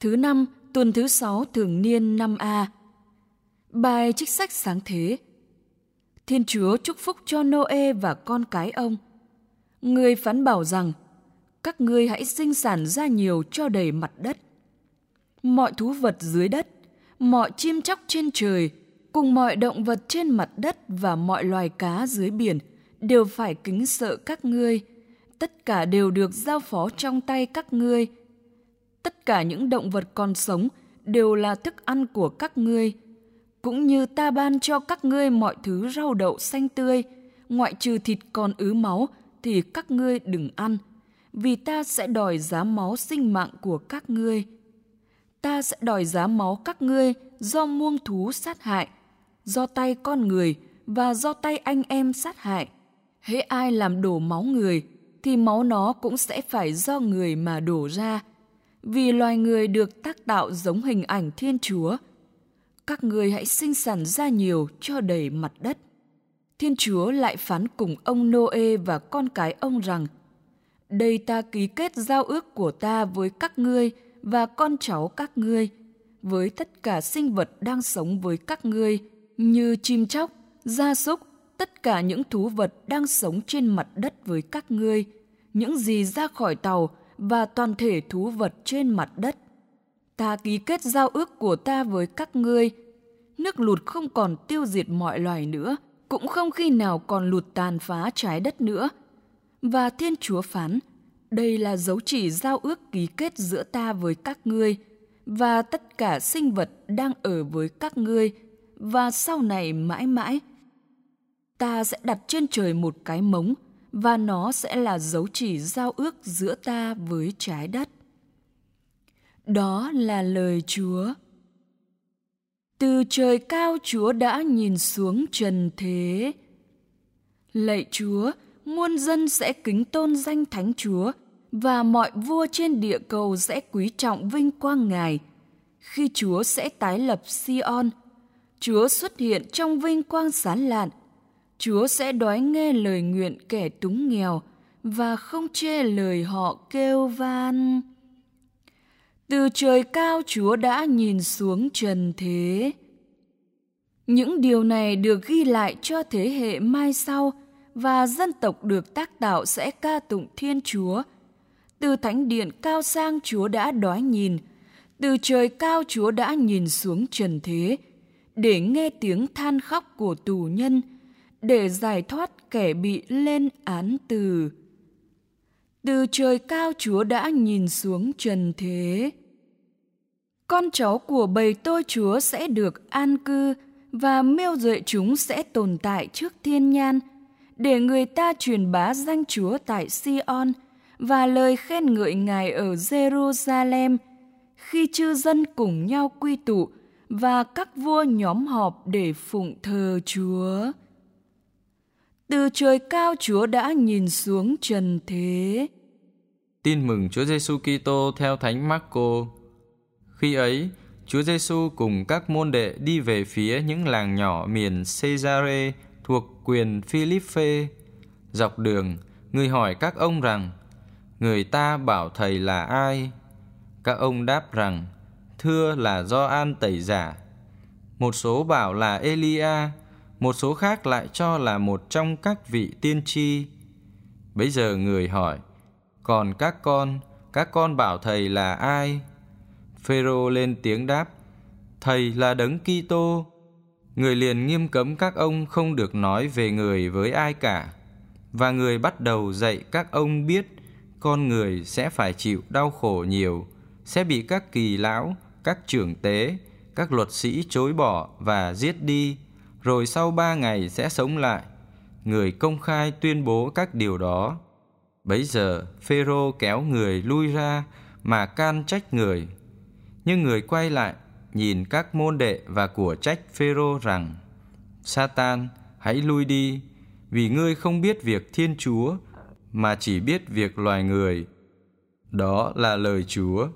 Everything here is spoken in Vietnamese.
Thứ năm, tuần thứ sáu thường niên năm A. Bài trích sách sáng thế. Thiên Chúa chúc phúc cho Noe và con cái ông. Người phán bảo rằng, các ngươi hãy sinh sản ra nhiều cho đầy mặt đất. Mọi thú vật dưới đất, mọi chim chóc trên trời, cùng mọi động vật trên mặt đất và mọi loài cá dưới biển đều phải kính sợ các ngươi. Tất cả đều được giao phó trong tay các ngươi – tất cả những động vật còn sống đều là thức ăn của các ngươi. Cũng như ta ban cho các ngươi mọi thứ rau đậu xanh tươi, ngoại trừ thịt còn ứ máu, thì các ngươi đừng ăn, vì ta sẽ đòi giá máu sinh mạng của các ngươi. Ta sẽ đòi giá máu các ngươi do muông thú sát hại, do tay con người và do tay anh em sát hại. Hễ ai làm đổ máu người, thì máu nó cũng sẽ phải do người mà đổ ra vì loài người được tác tạo giống hình ảnh Thiên Chúa. Các người hãy sinh sản ra nhiều cho đầy mặt đất. Thiên Chúa lại phán cùng ông Noe và con cái ông rằng, Đây ta ký kết giao ước của ta với các ngươi và con cháu các ngươi, với tất cả sinh vật đang sống với các ngươi, như chim chóc, gia súc, tất cả những thú vật đang sống trên mặt đất với các ngươi, những gì ra khỏi tàu và toàn thể thú vật trên mặt đất. Ta ký kết giao ước của ta với các ngươi. Nước lụt không còn tiêu diệt mọi loài nữa, cũng không khi nào còn lụt tàn phá trái đất nữa. Và Thiên Chúa phán, đây là dấu chỉ giao ước ký kết giữa ta với các ngươi và tất cả sinh vật đang ở với các ngươi và sau này mãi mãi. Ta sẽ đặt trên trời một cái mống và nó sẽ là dấu chỉ giao ước giữa ta với trái đất. Đó là lời Chúa. Từ trời cao Chúa đã nhìn xuống trần thế. Lạy Chúa, muôn dân sẽ kính tôn danh Thánh Chúa và mọi vua trên địa cầu sẽ quý trọng vinh quang Ngài. Khi Chúa sẽ tái lập Sion, Chúa xuất hiện trong vinh quang sáng lạn Chúa sẽ đói nghe lời nguyện kẻ túng nghèo và không chê lời họ kêu van. Từ trời cao Chúa đã nhìn xuống trần thế. Những điều này được ghi lại cho thế hệ mai sau và dân tộc được tác tạo sẽ ca tụng Thiên Chúa. Từ thánh điện cao sang Chúa đã đói nhìn, từ trời cao Chúa đã nhìn xuống trần thế để nghe tiếng than khóc của tù nhân – để giải thoát kẻ bị lên án từ. Từ trời cao Chúa đã nhìn xuống trần thế. Con cháu của bầy tôi Chúa sẽ được an cư và miêu duệ chúng sẽ tồn tại trước thiên nhan để người ta truyền bá danh Chúa tại Sion và lời khen ngợi Ngài ở Jerusalem khi chư dân cùng nhau quy tụ và các vua nhóm họp để phụng thờ Chúa. Từ trời cao Chúa đã nhìn xuống trần thế. Tin mừng Chúa Giêsu Kitô theo Thánh Marco. Khi ấy, Chúa Giêsu cùng các môn đệ đi về phía những làng nhỏ miền Caesare thuộc quyền Philippe. Dọc đường, người hỏi các ông rằng: Người ta bảo thầy là ai? Các ông đáp rằng: Thưa là do An Tẩy Giả. Một số bảo là Elia, một số khác lại cho là một trong các vị tiên tri. Bây giờ người hỏi, còn các con, các con bảo thầy là ai? Phêrô lên tiếng đáp, thầy là đấng Kitô. Người liền nghiêm cấm các ông không được nói về người với ai cả. Và người bắt đầu dạy các ông biết con người sẽ phải chịu đau khổ nhiều, sẽ bị các kỳ lão, các trưởng tế, các luật sĩ chối bỏ và giết đi rồi sau ba ngày sẽ sống lại. Người công khai tuyên bố các điều đó. Bấy giờ, Phêrô kéo người lui ra mà can trách người. Nhưng người quay lại, nhìn các môn đệ và của trách Phêrô rằng: Satan, hãy lui đi, vì ngươi không biết việc Thiên Chúa mà chỉ biết việc loài người. Đó là lời Chúa.